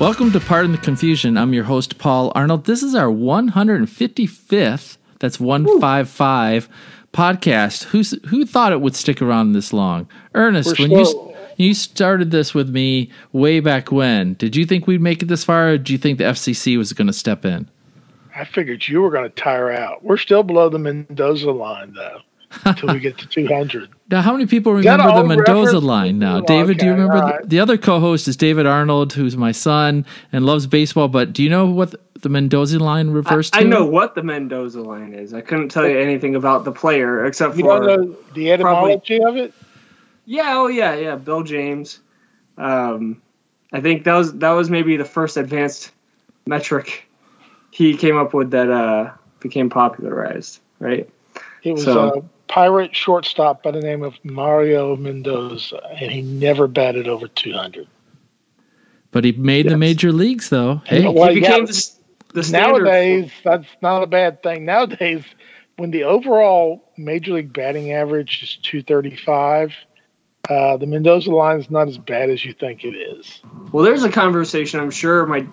Welcome to Pardon the Confusion. I'm your host, Paul Arnold. This is our 155th, that's 155 podcast. Who's, who thought it would stick around this long? Ernest, We're when you, you started this with me way back when, did you think we'd make it this far, or do you think the FCC was going to step in? I figured you were going to tire out. We're still below the Mendoza line, though, until we get to 200. Now, how many people remember the Mendoza reference? line now? Okay, David, do you remember? all The, the other co host is David Arnold, who's my son and loves baseball, but do you know what the Mendoza line I, to? I know what the Mendoza line is. I couldn't tell you anything about the player except You for don't know the etymology of it? yeah, oh yeah, yeah, Bill James. Um, I think that was that was maybe the first advanced metric he came up with that uh, became popularized, right? It was So- a pirate shortstop by the name of Mario Mendoza, and he never batted over 200. But he made the major leagues, though. Hey, Well, he became yeah, the, the standard. Nowadays, that's not a bad thing. Nowadays, when the overall major league batting average is 235, uh, the Mendoza line is not as bad as you think it is. Well, there's a conversation I'm sure my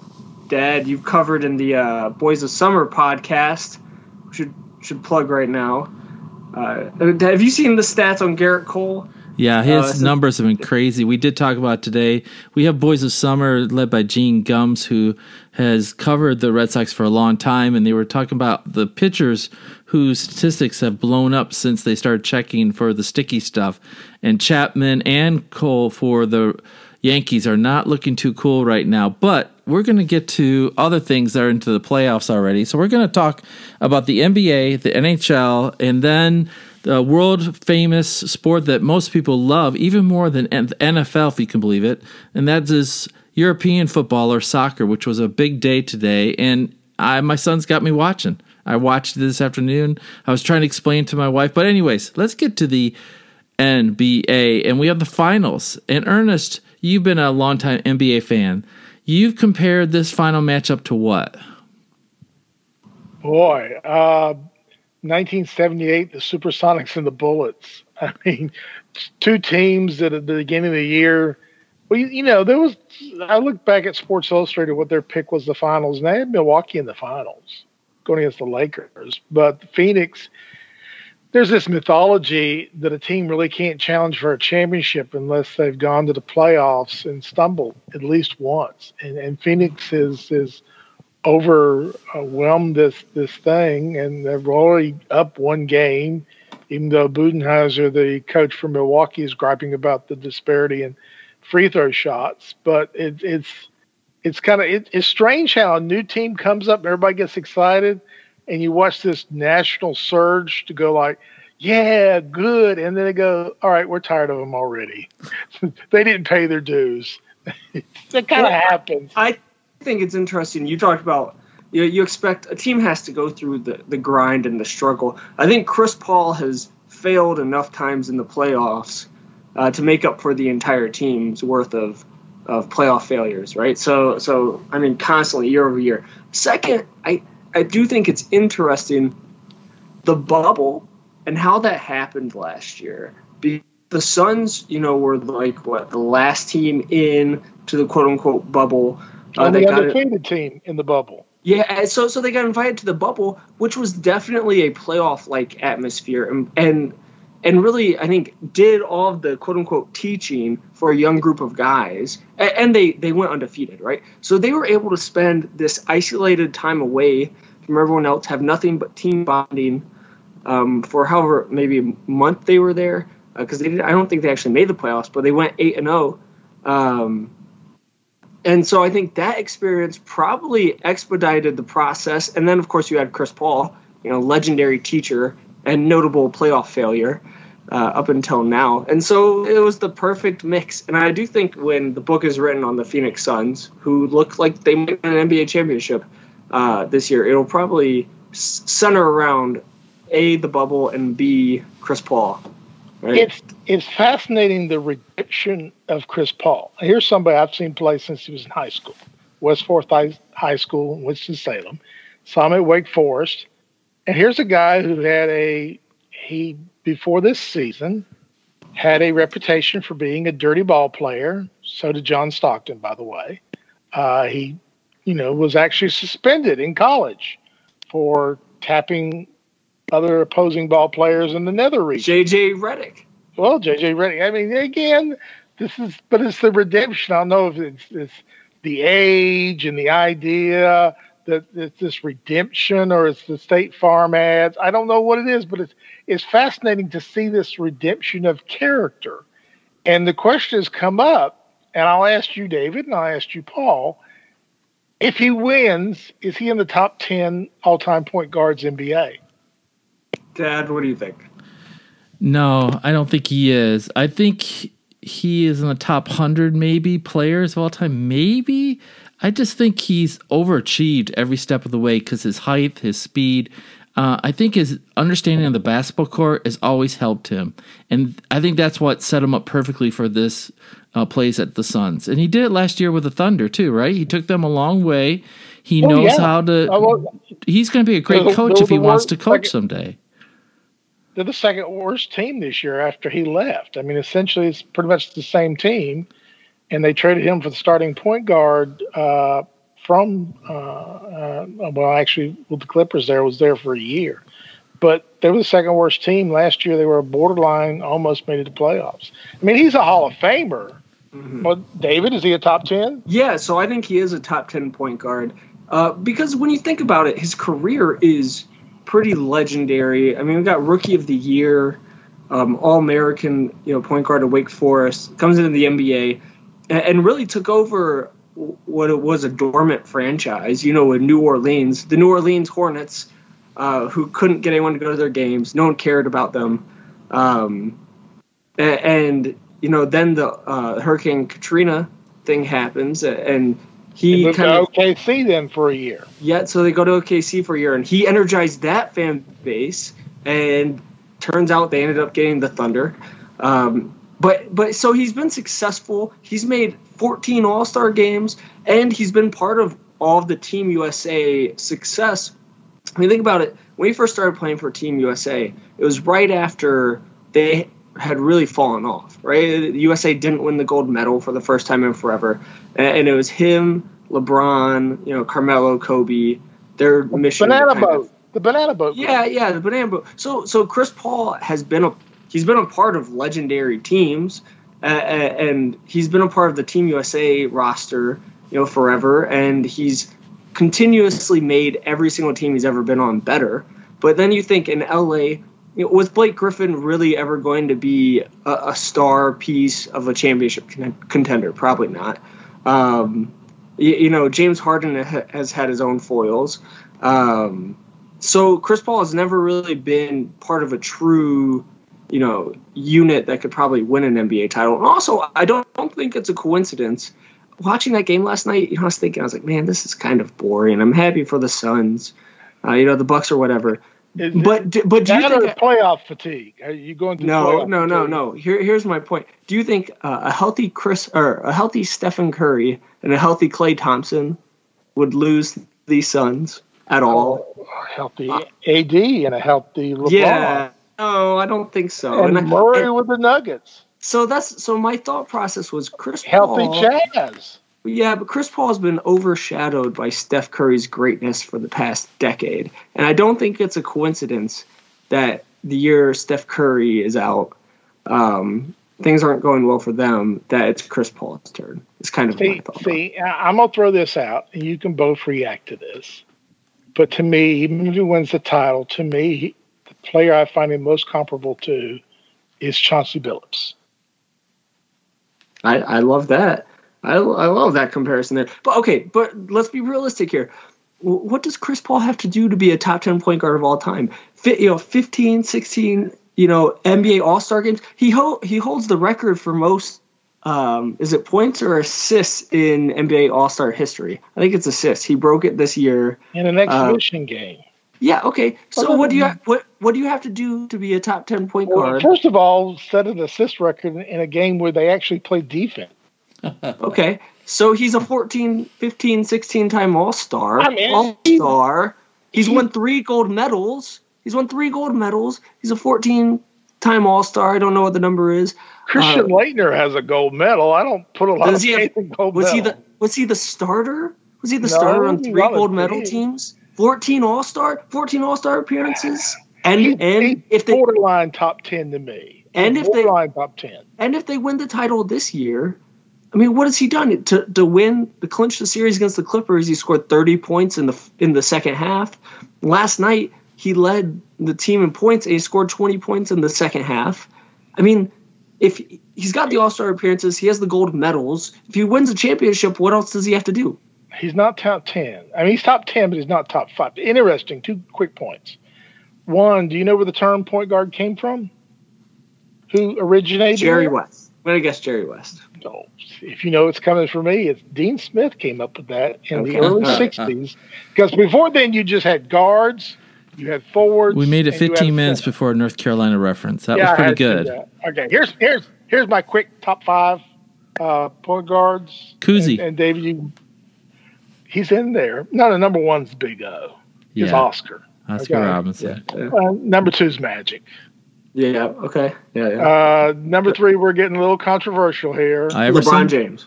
dad you've covered in the uh, Boys of Summer podcast. Should should plug right now. Uh, have you seen the stats on Gerrit Cole? yeah, Uh, his it's- numbers have been crazy. We did talk about today. We have Boys of Summer led by Gene Gums, who has covered the Red Sox for a long time, and they were talking about the pitchers whose statistics have blown up since they started checking for the sticky stuff. And Chapman and Cole for the Yankees are not looking too cool right now, but we're going to get to other things that are into the playoffs already. So we're going to talk about the NBA, the NHL, and then the world famous sport that most people love, even more than NFL, if you can believe it, and that is European football or soccer, which was a big day today. And I, my son's got me watching. I watched this afternoon. I was trying to explain to my wife, but anyways, let's get to the NBA, and we have the finals. And Ernest, you've been a longtime NBA fan. You've compared this final matchup to what? Boy, uh, 1978, the Supersonics and the Bullets. I mean, two teams that at the beginning of the year, well, you, you know, there was, I look back at Sports Illustrated, what their pick was the finals, and they had Milwaukee in the finals going against the Lakers. But Phoenix, there's this mythology that a team really can't challenge for a championship unless they've gone to the playoffs and stumbled at least once. And, and Phoenix is, is, overwhelmed this this thing, and they're already up one game. Even though Budenholzer, the coach for Milwaukee, is griping about the disparity in free throw shots, but it, it's it's kind of it, it's strange how a new team comes up, and everybody gets excited, and you watch this national surge to go like, yeah, good, and then they go, all right, we're tired of them already. they didn't pay their dues. that kind of Well, happens. I think it's interesting. You talked about you, you expect a team has to go through the, the grind and the struggle. I think Chris Paul has failed enough times in the playoffs uh, to make up for the entire team's worth of of playoff failures, right? So so I mean constantly year over year. Second, I I do think it's interesting the bubble and how that happened last year. The Suns, you know, were like what the last team in to the quote unquote bubble. Uh, and the undefeated team in the bubble. yeah, so so they got invited to the bubble, which was definitely a playoff like atmosphere, and and and really, I think did all of the quote unquote teaching for a young group of guys, and, they they went undefeated, right? So they were able to spend this isolated time away from everyone else, have nothing but team bonding um, for however maybe a month they were there, because did, I don't think they actually made the playoffs, but they went eight and zero. Um, and so I think that experience probably expedited the process. And then, of course, you had Chris Paul, you know, legendary teacher and notable playoff failure uh, up until now. And so it was the perfect mix. And I do think when the book is written on the Phoenix Suns, who look like they might win an NBA championship uh, this year, it'll probably center around A, the bubble, and B, Chris Paul. Right? It's it's fascinating the rejection of Chris Paul. Here's somebody I've seen play since he was in high school, West Forth High, School in Winston Salem. Him at Wake Forest, and here's a guy who had a he before this season had a reputation for being a dirty ball player. So did John Stockton, by the way. Uh, he, you know, was actually suspended in college for tapping other opposing ball players in the nether region. JJ Redick. Well, JJ Redick. I mean, again, this is, but it's the redemption. I don't know if it's, it's the age and the idea that it's this redemption or it's the State Farm ads. I don't know what it is, but it's it's fascinating to see this redemption of character. And the question has come up, and I'll ask you, David, and I'll ask you, Paul. If he wins, is he in the top ten all-time point guards NBA? Dad, what do you think? No, I don't think he is. I think he is in the top 100 maybe players of all time. Maybe. I just think he's overachieved every step of the way because his height, his speed. Uh, I think his understanding of the basketball court has always helped him. And I think that's what set him up perfectly for this uh, place at the Suns. And he did it last year with the Thunder, too, right? He took them a long way. He oh, knows yeah. how to. Oh, he's going to be a great coach if he wants to coach someday they're the second worst team this year after he left. I mean, essentially, it's pretty much the same team, and they traded him for the starting point guard uh, from. Uh, uh, well, actually, with the Clippers, there was there for a year, but they were the second worst team last year. They were borderline, almost made it to playoffs. I mean, he's a Hall of Famer. Mm-hmm. Well, David, is he a top ten? Yeah, so I think he is a top ten point guard. Uh, because when you think about it, his career is pretty legendary. I mean, we got Rookie of the Year, um, All American, you know, point guard at Wake Forest, comes into the NBA, and, really took over what it was a dormant franchise. You know, in New Orleans, the New Orleans Hornets, uh, who couldn't get anyone to go to their games. No one cared about them, um, and, and, you know, then the uh, Hurricane Katrina thing happens, and he kind of OKC then for a year. Yeah, so they go to OKC for a year, and he energized that fan base. And turns out they ended up getting the Thunder. Um, but but so he's been successful. He's made 14 All Star games, and he's been part of all of the Team USA success. I mean, think about it. When he first started playing for Team USA, it was right after they had really fallen off, right? The USA didn't win the gold medal for the first time in forever, and it was him, LeBron, you know, Carmelo, Kobe. Their mission. Banana boat. Of, the banana boat. Yeah, yeah, the banana boat. So, so Chris Paul has been a he's been a part of legendary teams, uh, and he's been a part of the Team USA roster, you know, forever, and he's continuously made every single team he's ever been on better. But then you think in LA, you know, was Blake Griffin really ever going to be a, a star piece of a championship contender? Probably not. Um, you, you, know, James Harden has had his own foils. Um, so Chris Paul has never really been part of a true, you know, unit that could probably win an NBA title. And also, I don't, don't think it's a coincidence. Watching that game last night, you know, I was thinking, I was like, man, this is kind of boring. I'm happy for the Suns, uh, you know, the Bucks or whatever. Is but do, but do you think playoff fatigue? Are you going to no no no fatigue? no? Here here's my point. Do you think uh, a healthy Chris or a healthy Stephen Curry and a healthy Klay Thompson would lose these Suns at all? Healthy AD and a healthy LeBron. Yeah. No, I don't think so. And, and Murray and, with the Nuggets. So that's so my thought process was Chris healthy Paul, Jazz. Yeah, but Chris Paul has been overshadowed by Steph Curry's greatness for the past decade. And I don't think it's a coincidence that the year Steph Curry is out, um, things aren't going well for them, that it's Chris Paul's turn. It's kind of see, see I'm going to throw this out, and you can both react to this. But to me, even if he wins the title, to me, player I find him most comparable to is Chauncey Billups. I, I love that. I, I love that comparison there. But okay, but let's be realistic here. What does Chris Paul have to do to be a top 10 point guard of all time? Fit, you know, 15, 16, you know, NBA All-Star games. He ho- he holds the record for most um, is it points or assists in NBA All-Star history? I think it's assists. He broke it this year in an exhibition uh, game. Yeah. Okay. So what do you what what do you have to do to be a top ten point well, guard? First of all, set an assist record in a game where they actually play defense okay. So he's a 14, 15, 16 time All Star. All Star. He's won three gold medals. He's won three gold medals. He's a 14 time All Star. I don't know what the number is. Christian uh, Laettner has a gold medal. I don't put a lot of faith in gold was medal. he the Was he the starter? Was he the No, starter on three gold medal teams? 14 All Star, 14 All Star appearances, and He's- and he's if they borderline top ten to me, And if they- borderline top ten, and if they win the title this year, I mean, what has he done to to win to clinch the series against the Clippers? He scored 30 points in the in the second half. Last night he led the team in points and he scored 20 points in the second half. I mean, if he's got the All Star appearances, he has the gold medals. If he wins a championship, what else does he have to do? He's not top ten. I mean, he's top ten, but he's not top five. Interesting. Two quick points. One, do you know where the term point guard came from? Who originated? Jerry it? West. I'm gonna guess Jerry West. No. If you know it's coming from me, it's Dean Smith came up with that in Okay. the early '60s. Because before then, you just had guards, you had forwards. We made it and you had 15 minutes center. before North Carolina reference. That Yeah, was pretty had to do good. Okay, here's here's here's my quick top five uh, point guards. Cousy. and, and David, you he's in there. No, the number one's Big O. Is Yeah, Oscar. Oscar okay. Robinson. Yeah. Uh, number two's Magic. Yeah. Okay. Yeah. yeah. Uh, number three, we're getting a little controversial here. Iverson, LeBron James.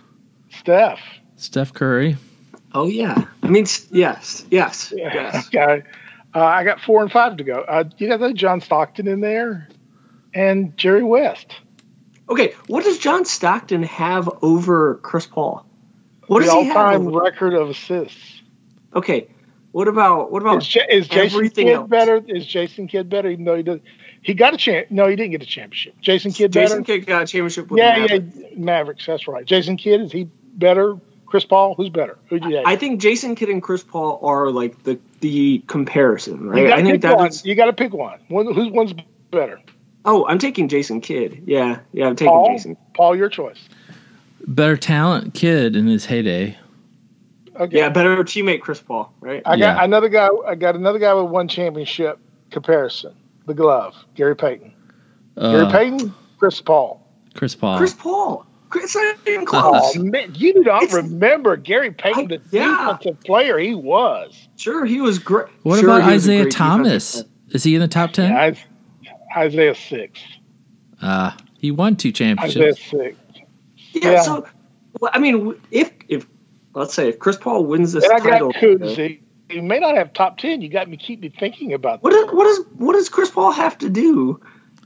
Steph. Steph Curry. Oh yeah. I mean, yes, yes, Yeah. yes. Okay. Uh, I got four and five to go. Uh, you got the John Stockton in there, and Jerry West. Okay, what does John Stockton have over Chris Paul? What the does he have? all-time record of assists. okay, what about what about Is, Ja- is Jason Kidd else. better? Is Jason Kidd better? Even though he does, he got a champ. No, he didn't get a championship. Jason Kidd Jason better. Kidd got a championship with yeah, the yeah, Mavericks. Mavericks. That's right. Jason Kidd is he better? Chris Paul, who's better? Who'd you take? I think Jason Kidd and Chris Paul are like the the comparison, you right? got I to think pick that one. is. You got to pick one. one. Who's one's better? Oh, I'm taking Jason Kidd. Yeah, yeah, I'm taking Paul. Jason. Paul, your choice. Better talent kid in his heyday. Okay. Yeah, better teammate Chris Paul, right? I got Yeah. another guy. I got another guy with one championship comparison. The glove, Gary Payton. Gary Uh, Payton, Chris Paul. Chris Paul. Chris Paul. Chris, not even Oh close. man, you don't It's- remember Gary Payton, I- the yeah. defensive player he was. Sure, he was great. what Sure, about he was a Isiah Thomas? Is he in the top 10? Yeah, Isiah six. Uh, he won two Isiah championships. six. Yeah, Yeah. so well, I mean, if if let's say if Chris Paul wins this And I title, got Cousy. He may not have top ten. You got me keep me thinking about what that. does what does what does Chris Paul have to do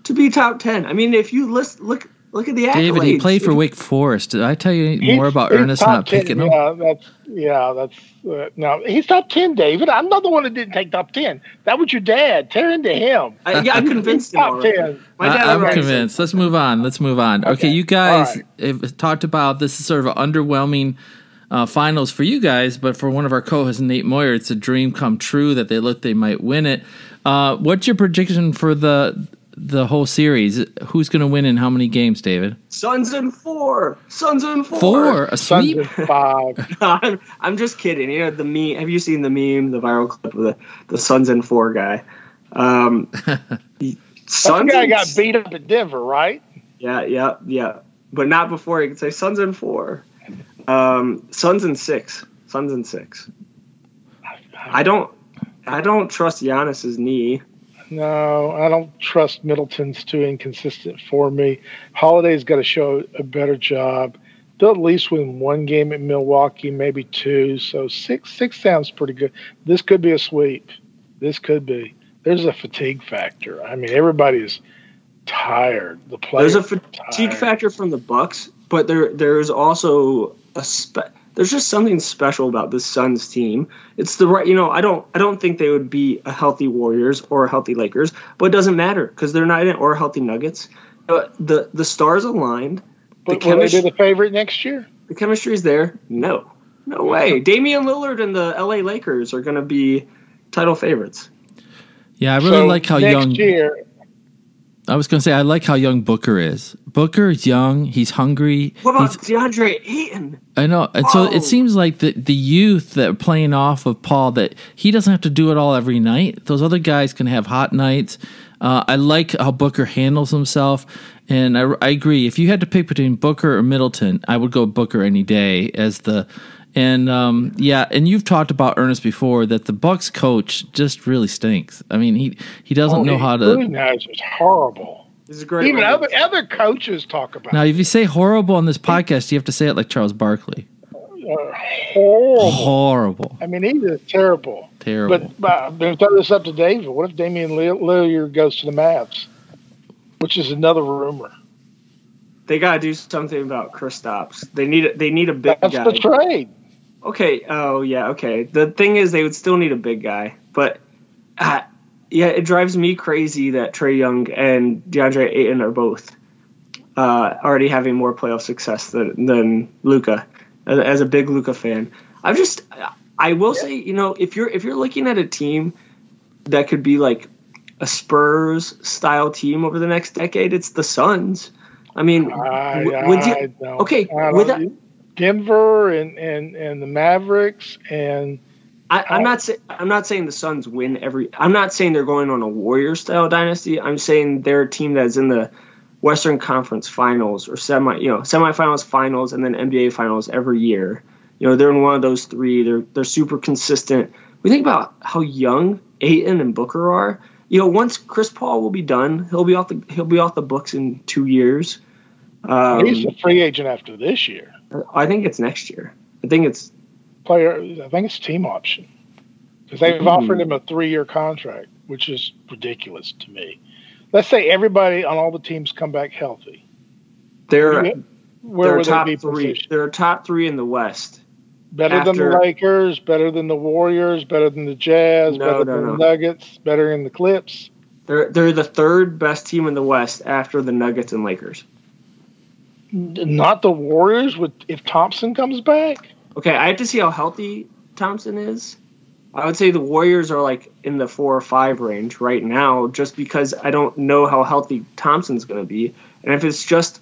to be top ten? I mean, if you list look look at the accolades, David, he played for Wake Forest. Did I tell you He's- more about Ernest not 10, picking him? Yeah, that's yeah, that's uh, no. He's top ten, David. I'm not the one that didn't take top ten. That was your dad. Tear into him. I, yeah, I convinced him top already. ten. My dad I, am convinced. Let's move on. Let's move on. Okay, Okay. you guys All have talked about this is sort of an underwhelming uh, finals for you guys, but for one of our co-hosts, Nate Moyer, it's a dream come true that they look they might win it. Uh, what's your prediction for the the whole series? Who's going to win in how many games, David? Suns in four, Suns in four. Four, a Suns sweep. in five. I'm, I'm just kidding. You know the meme. Have you seen the meme, the viral clip of the the Suns in four guy? Um, Suns guy got beat up at Denver, right? Yeah, yeah, yeah. But not before he could say Suns in four. Um, Suns in six. Suns in six. I don't. I don't trust Giannis's knee. No, I don't trust Middleton's too inconsistent for me. Holiday's got to show a better job. They'll at least win one game at Milwaukee, maybe two. So six six sounds pretty good. This could be a sweep. This could be. There's a fatigue factor. I mean, everybody's tired. The players There's a fatigue tired. factor from the Bucks, but there there's also a spe- there's just something special about this Suns team. It's the right, you know. I don't I don't think they would be a healthy Warriors or a healthy Lakers, but it doesn't matter because they're not in or healthy Nuggets. Uh, the the stars aligned. The But will they be chemistry the favorite next year? the chemistry's there. No, no way. Damian Lillard and the L.A. Lakers are going to be title favorites. Yeah, I really So like how next young. year. I was going to say I like how young Booker is. Booker's young. He's hungry. What about He's, DeAndre Ayton? I know, and so it seems like the the youth that are playing off of Paul that he doesn't have to do it all every night. Those other guys can have hot nights. Uh, I like how Booker handles himself, and I, I agree. If you had to pick between Booker or Middleton, I would go Booker any day as the. And um, yeah, and you've talked about Ernest before that the Bucks coach just really stinks. I mean, he he doesn't know how to. Budenholzer is horrible. This is great. Even one. other other coaches talk about. Now, it. if you say horrible on this podcast, you have to say it like Charles Barkley. uh, horrible. Horrible. I mean, he's terrible. Terrible. But uh, I'm going to throw this up to David. What if Damian Lillard goes to the Mavs, which is another rumor? They got to do something about Kristaps. They need they need a big That's guy. the trade. Okay. Oh yeah. Okay. The thing is, they would still need a big guy, but uh, yeah, it drives me crazy that Trae Young and DeAndre Ayton are both uh, already having more playoff success than than Luka. As, a big Luka fan, I'm just I will say, you know, if you're if you're looking at a team that could be like a Spurs style team over the next decade, it's the Suns. I mean, I, would you? Okay, I don't- with that- Denver and, and, and the Mavericks and I, I'm not saying I'm not saying the Suns win every. I'm not saying they're going on a Warrior style dynasty. I'm saying they're a team that's in the Western Conference Finals or semi, you know, semifinals, finals, and then NBA Finals every year. You know, they're in one of those three. They're they're super consistent. We think about how young Ayton and Booker are. You know, once Chris Paul will be done, he'll be off the he'll be off the books in two years. Um, he's a free agent after this year. I think it's next year. I think it's Player, I think it's team option because they've Ooh. offered him a three year contract, which is ridiculous to me. Let's say everybody on all the teams come back healthy. they're. Where they're would top they be three. positioned? They're top three in the West. Better than the Lakers, better than the Warriors, better than the Jazz, No, better no, than no. the Nuggets, better than the Clips. They're they're the third best team in the West after the Nuggets and Lakers. Not the Warriors with if Thompson comes back. Okay, I have to see how healthy Thompson is. I would say the Warriors are like in the four or five range right now, just because I don't know how healthy Thompson's going to be, and if it's just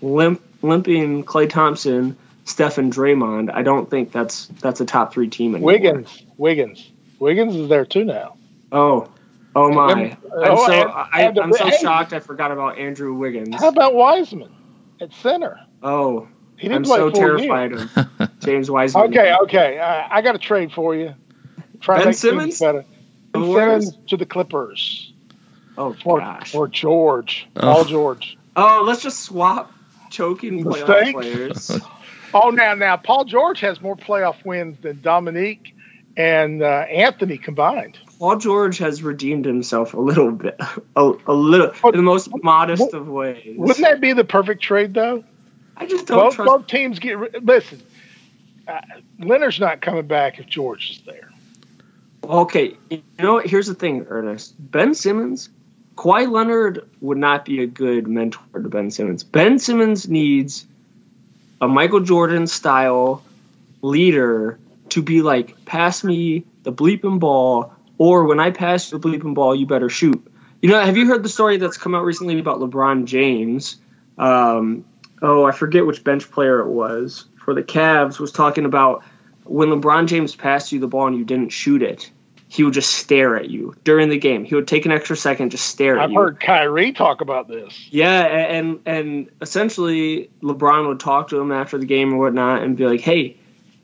limp limping Klay Thompson, Steph, and Draymond, I don't think that's that's a top three team anymore. Wiggins, Wiggins, Wiggins is there too now. Oh, oh my! I'm Oh, so I, I'm so shocked. I forgot about Andrew Wiggins. How about Wiseman at center? Oh, He didn't I'm play so terrified years. of James Wiseman. Okay, okay. Uh, I got a trade for you. Try to Ben Simmons? better. The Ben Warriors? Simmons to the Clippers Oh or, gosh. or George, Oh. Paul George. Oh, let's just swap choking playoff players. Oh, now now Paul George has more playoff wins than Dominique and uh, Anthony combined. Paul George has redeemed himself a little bit, a, a little, in the most modest of ways. Wouldn't that be the perfect trade though? I just don't Both, trust. both teams get listen. Uh, Leonard's not coming back if George is there. Okay, you know what? Here's the thing, Ernest. Ben Simmons, Kawhi Leonard would not be a good mentor to Ben Simmons. Ben Simmons needs a Michael Jordan style leader to be like, pass me the bleeping ball, or when I pass the bleeping ball, you better shoot. You know, have you heard the story that's come out recently about LeBron James? Um, oh, I forget which bench player it was for the Cavs was talking about when LeBron James passed you the ball and you didn't shoot it, he would just stare at you during the game. He would take an extra second, just stare at you. I've heard Kyrie talk about this. Yeah, and and essentially LeBron would talk to him after the game or whatnot and be like, "Hey,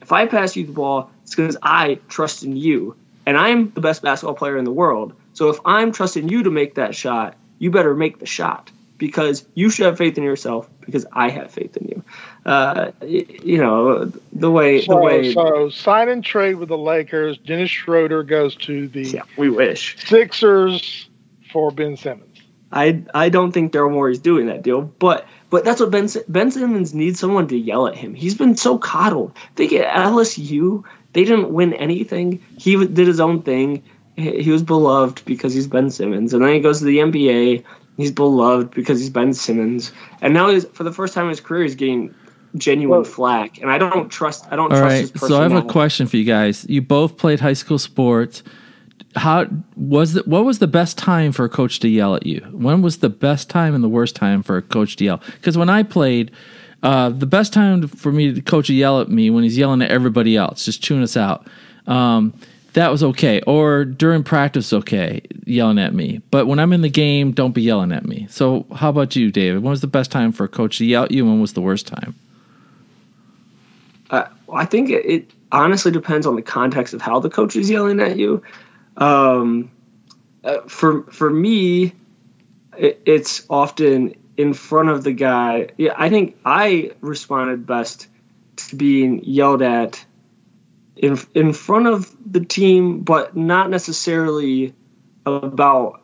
if I pass you the ball, it's because I trust in you, and I'm the best basketball player in the world. So if I'm trusting you to make that shot, you better make the shot because you should have faith in yourself because I have faith in you. Uh, you know the way the way. so sign and trade with the Lakers. Dennis Schroeder goes to the yeah, we wish. Sixers for Ben Simmons. I I don't think Daryl Morey's doing that deal, but but that's what Ben Ben Simmons needs someone to yell at him. He's been so coddled. They get LSU. They didn't win anything. He did his own thing. He he was beloved because he's Ben Simmons, and then he goes to the NBA. He's beloved because he's Ben Simmons, and now he's for the first time in his career he's getting genuine Well- flack. And I don't trust. I don't All trust right. his So I have a question for you guys. You both played high school sports. How was it? What was the best time for a coach to yell at you? When was the best time and the worst time for a coach to yell? Because when I played, uh, the best time for me to coach to yell at me when he's yelling at everybody else, just chewing us out. Um, that was okay. Or during practice, okay, yelling at me. But when I'm in the game, don't be yelling at me. So how about you, David? When was the best time for a coach to yell at you? When was the worst time? Uh, I think it, it honestly depends on the context of how the coach is yelling at you. Um, uh, for for me, it, it's often in front of the guy. Yeah, I think I responded best to being yelled at in in front of the team, but not necessarily about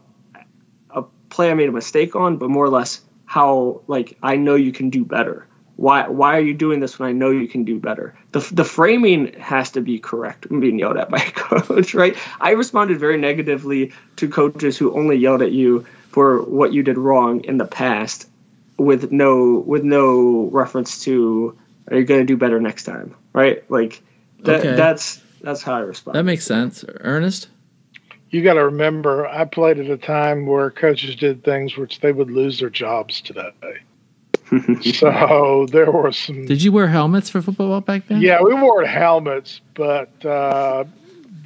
a play I made a mistake on, but more or less how like I know you can do better. Why why are you doing this when I know you can do better? The the framing has to be correct when being yelled at by a coach, right? I responded very negatively to coaches who only yelled at you for what you did wrong in the past with no with no reference to are you going to do better next time, right? Like that, okay. that's that's how I respond. That makes sense. Ernest, you got to remember, I played at a time where coaches did things which they would lose their jobs today. So there were some. Did you wear helmets for football back then? Yeah, we wore helmets, but uh,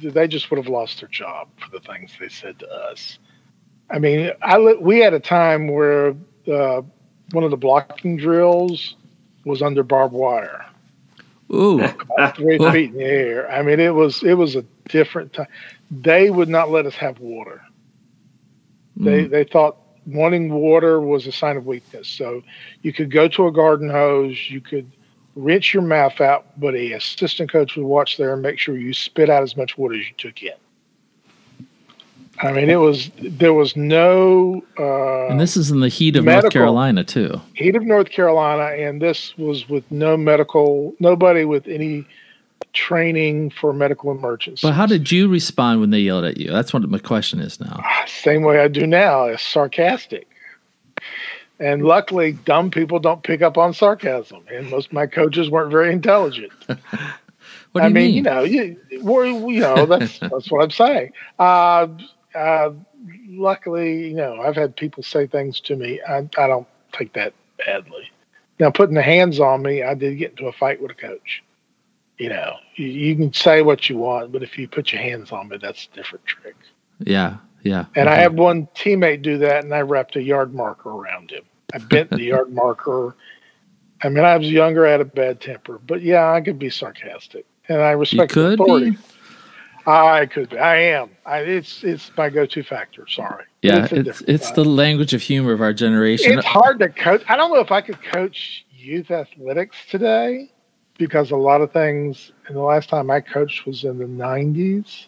they just would have lost their job for the things they said to us. I mean, I we had a time where uh, one of the blocking drills was under barbed wire. Ooh, three feet in the air. I mean, it was it was a different time. They would not let us have water. They mm. they thought wanting water was a sign of weakness. So you could go to a garden hose, you could rinse your mouth out, but a assistant coach would watch there and make sure you spit out as much water as you took in. I mean, it was there was no. Uh, and this is in the heat of medical, North Carolina too. Heat of North Carolina, and this was with no medical, nobody with any training for medical emergencies. But how did you respond when they yelled at you? That's what my question is now. Ah, same way I do now, is sarcastic. And luckily, dumb people don't pick up on sarcasm, and most of my coaches weren't very intelligent. what do I you mean, mean? You know, you, you know that's that's what I'm saying. Uh, uh, luckily, you know, I've had people say things to me. I, I don't take that badly. Now, putting the hands on me, I did get into a fight with a coach. You know, you, you can say what you want, but if you put your hands on me, that's a different trick. Yeah, yeah. And okay. I had one teammate do that, and I wrapped a yard marker around him. I bent the yard marker. I mean, I was younger, I had a bad temper, but yeah, I could be sarcastic, and I respect you could authority. Be. I could. Be. I am. I, it's it's my go-to factor. Sorry. Yeah, it's it's, it's the language of humor of our generation. It's hard to coach. I don't know if I could coach youth athletics today because a lot of things. And the last time I coached was in the '90s.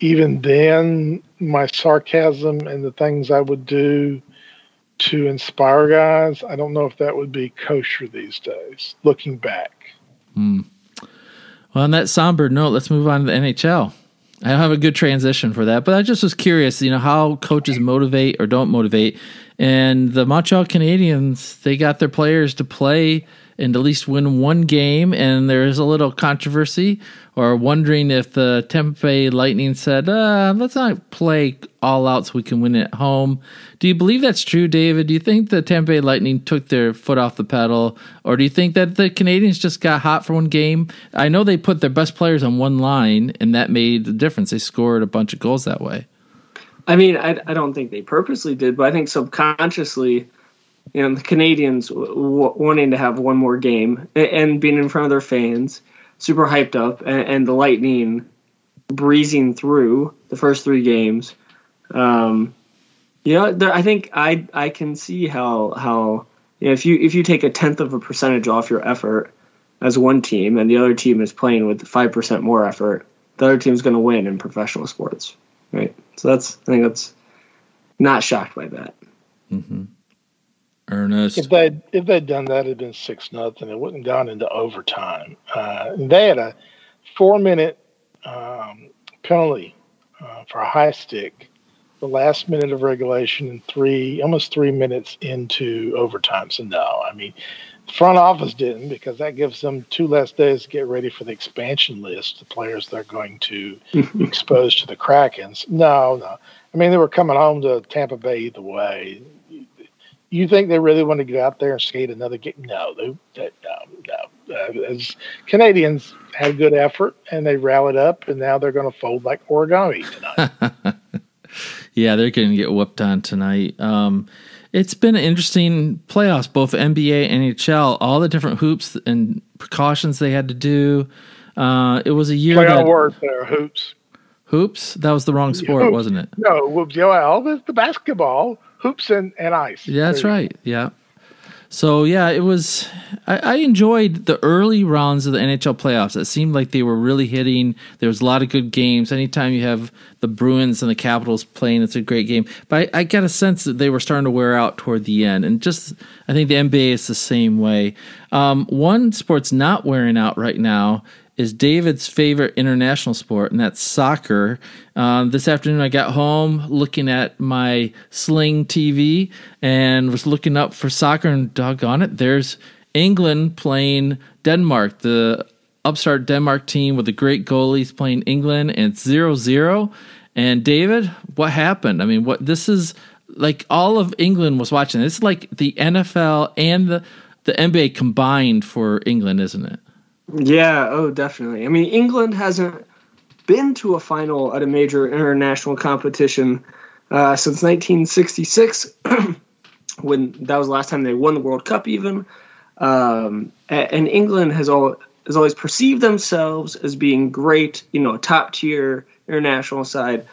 Even then, my sarcasm and the things I would do to inspire guys, I don't know if that would be kosher these days. Looking back. Hmm. Well, on that somber note, let's move on to the NHL. I don't have a good transition for that, but I just was curious, you know, how coaches motivate or don't motivate. And the Montreal Canadiens, they got their players to play and at least win one game. And there's a little controversy or wondering if the Bay Lightning said, uh, let's not play all out so we can win at home. Do you believe that's true, David? Do you think the Tampa Bay Lightning took their foot off the pedal? Or do you think that the Canadiens just got hot for one game? I know they put their best players on one line, and that made the difference. They scored a bunch of goals that way. I mean, I, I don't think they purposely did, but I think subconsciously you know the Canadiens w- wanting to have one more game and, being in front of their fans, super hyped up, and, and the Lightning breezing through the first three games. Um, you know, there, I think I I can see how how you know, if you if you take a tenth of a percentage off your effort as one team and the other team is playing with five percent more effort, the other team's going to win in professional sports, right? So that's I think that's not shocked by that. Mm-hmm. Ernest. If they if they'd done that, it'd been six nothing. It wouldn't gone into overtime. Uh, they had a four minute um, penalty uh, for a high stick, the last minute of regulation, and three almost three minutes into overtime. So no, I mean, the front office didn't because that gives them two less days to get ready for the expansion list, the players they're going to expose to the Krakens. No, no. I mean, they were coming home to Tampa Bay either way you think they really want to get out there and skate another game? No, they, they no, no. Uh, as Canadiens had good effort and they rallied up, and now they're going to fold like origami tonight. yeah, they're going to get whooped on tonight. Um, it's been an interesting playoffs, both NBA and NHL. All the different hoops and precautions they had to do. Uh, it was a year. Play that, word there, hoops. Hoops. That was the wrong sport, hoops. wasn't it? No, well, whoops. Well, the basketball hoops and, and ice. Yeah, that's right. Yeah. So yeah, it was. I, I, enjoyed the early rounds of the NHL playoffs. It seemed like they were really hitting. There was a lot of good games. Anytime you have the Bruins and the Capitals playing, it's a great game. But I, I got a sense that they were starting to wear out toward the end. And just, I think the NBA is the same way. Um, one sport's not wearing out right now is David's favorite international sport, and that's soccer. Um, this afternoon, I got home looking at my Sling TV and was looking up for soccer, and doggone it, there's England playing Denmark, the upstart Denmark team with the great goalies playing England, and it's 0 0. And David, what happened? I mean, what this is like all of England was watching. It's like the NFL and the, the NBA combined for England, isn't it? Yeah, oh, definitely. I mean, England hasn't been to a final at a major international competition uh, since 1966, when that was the last time they won the World Cup, even. Um, and England has all has always perceived themselves as being great, you know, top tier international side.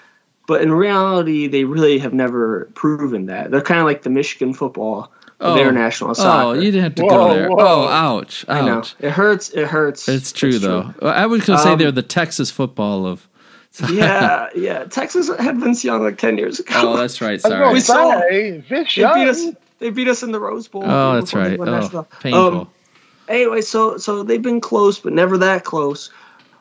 But in reality, they really have never proven that. They're kind of like the Michigan football oh. international soccer. Oh, you didn't have to whoa, go there. Whoa. Oh, ouch, ouch. I know. It hurts. It hurts. It's true, it's though. True. I was going to say um, they're the Texas football of. yeah, yeah. Texas had Vince Young like 10 years ago. Oh, that's right. Sorry. We saw Vince Young. They beat, us, they beat us in the Rose Bowl. Oh, that's right. Oh, painful. Um, anyway, so so they've been close, but never that close.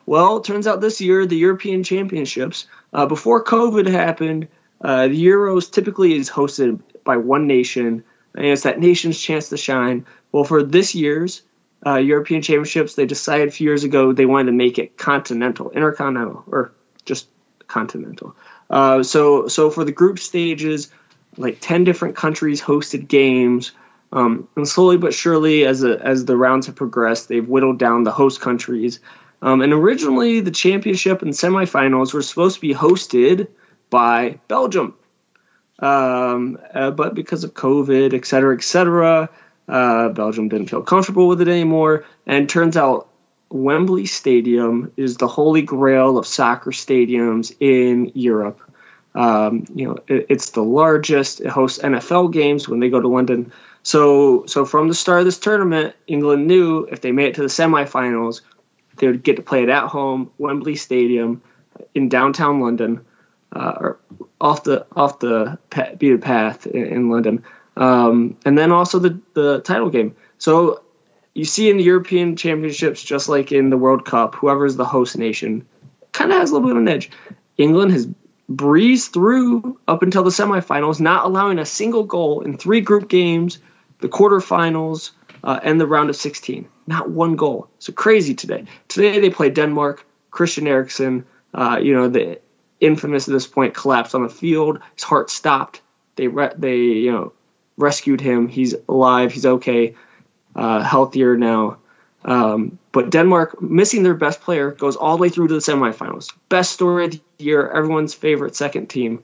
Well, turns out this year, the European Championships, uh, before COVID happened, uh, the Euros typically is hosted by one nation and it's that nation's chance to shine. Well, for this year's uh, European Championships, they decided a few years ago they wanted to make it continental, intercontinental, or just continental. Uh, so, so for the group stages, like ten different countries hosted games, um, and slowly but surely, as a, as the rounds have progressed, they've whittled down the host countries. Um, and originally, the championship and semifinals were supposed to be hosted by Belgium. Um, uh, but because of COVID, et cetera, et cetera, uh, Belgium didn't feel comfortable with it anymore. And turns out Wembley Stadium is the holy grail of soccer stadiums in Europe. Um, you know, it, it's the largest. It hosts NFL games when they go to London. So, so from the start of this tournament, England knew if they made it to the semifinals, they would get to play it at home, Wembley Stadium, in downtown London uh, or off the off the beaten path in, in London, um, and then also the the title game. So you see in the European Championships, just like in the World Cup, whoever is the host nation kind of has a little bit of an edge. England has breezed through up until the semifinals, not allowing a single goal in three group games, the quarterfinals, uh, and the round of 16. Not one goal. So crazy today. Today they play Denmark. Christian Eriksen, uh, you know, the infamous at this point, collapsed on the field. His heart stopped. They re- they you know rescued him. He's alive. He's okay, uh, healthier now. Um, but Denmark missing their best player goes all the way through to the semifinals. Best story of the year. Everyone's favorite second team.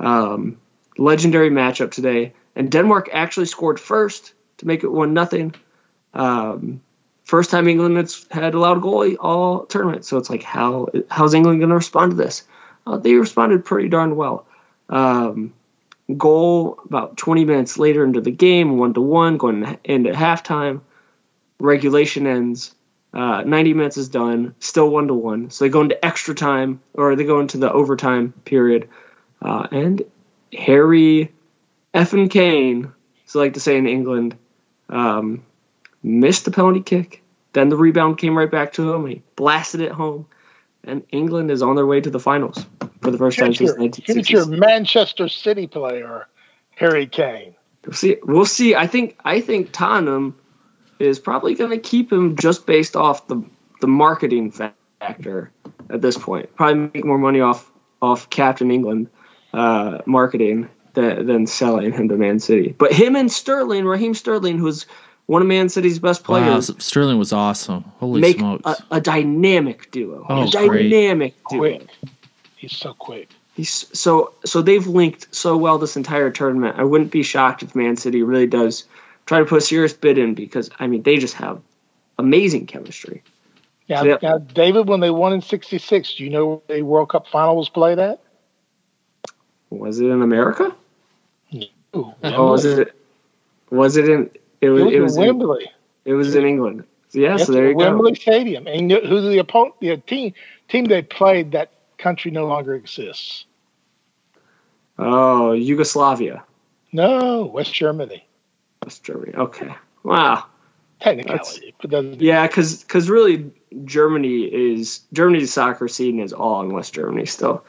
Um, legendary matchup today. And Denmark actually scored first to make it one nothing. Um, first time England has had allowed a goal all tournament. So it's like how how's England going to respond to this? Uh, they responded pretty darn well. Um, goal about 20 minutes later into the game, one to one, going into halftime. Regulation ends. Uh, 90 minutes is done, still one to one. So they go into extra time, or they go into the overtime period. Uh, and Harry Effin Kane, as I like to say in England, um, missed the penalty kick. Then the rebound came right back to him. He blasted it home and England is on their way to the finals for the first future, time since 1960. Future Manchester City player Harry Kane. We'll see. We'll see. I think. I think Tottenham is probably going to keep him just based off the the marketing factor at this point. Probably make more money off off Captain England uh, marketing than, than selling him to Man City. But him and Sterling, Raheem Sterling, who's one of Man City's best players. Wow, Sterling was awesome. Holy make smokes. A, a dynamic duo. Oh, a dynamic great. duo. Quick. He's so quick. He's so so they've linked so well this entire tournament. I wouldn't be shocked if Man City really does try to put a serious bid in because I mean they just have amazing chemistry. Yeah, so now, David, when they won in '66, do you know the World Cup final was played at? Was it in America? No. Oh, was it? Was it in It was, it was, was in Wembley. it was in England. So yeah, Yes, so there you go. Wembley Stadium. And who the opponent, the team, team they played, that country no longer exists. Oh, Yugoslavia, No, West Germany. West Germany. Okay, wow. Technicality. Yeah, because really Germany is Germany's soccer scene is all in West Germany still.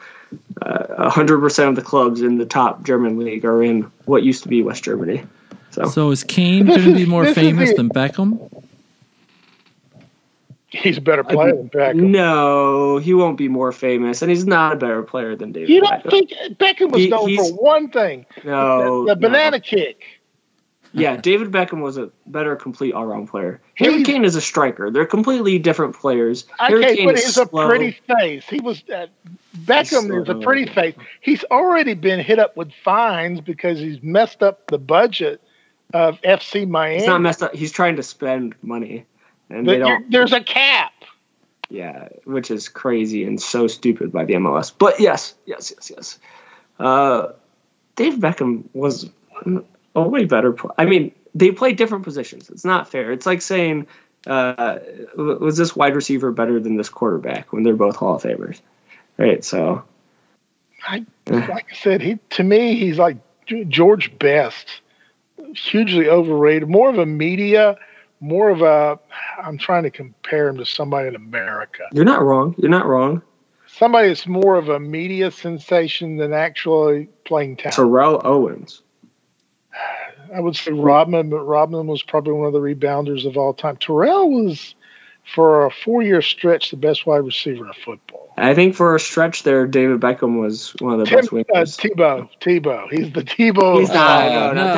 Uh, a hundred percent of the clubs in the top German league are in what used to be West Germany. So, So is Kane going to be more famous the- than Beckham? He's a better player than Beckham. no, he won't be more famous, and he's not a better player than David. You don't Beckham. think Beckham was He- known for one thing? No, the, the no. banana kick. Yeah, David Beckham was a better complete all round player. Harry Kane is a striker. They're completely different players. Harry Okay, Kane but is he's a pretty face. He was uh, Beckham is a pretty face. He's already been hit up with fines because he's messed up the budget of FC Miami. He's not messed up. He's trying to spend money, and But they don't. there's a cap. Yeah, which is crazy and so stupid by the MLS. But yes, yes, yes, yes. Uh, Dave Beckham was a way better. I mean, they play different positions. It's not fair. It's like saying, uh, was this wide receiver better than this quarterback when they're both Hall of Famers? Right. So I, like I said, he to me he's like George Best, hugely overrated. More of a media, more of a. I'm trying to compare him to somebody in America. you're not wrong. You're not wrong. Somebody that's more of a media sensation than actually playing talent. Terrell Owens. I would say Rodman, but Rodman was probably one of the rebounders of all time. Terrell was, for a four-year stretch, the best wide receiver in football. I think for a stretch there, David Beckham was one of the Tim, best uh. Tebow, Tebow, he's the Tebow. He's not. Oh, no, no, no.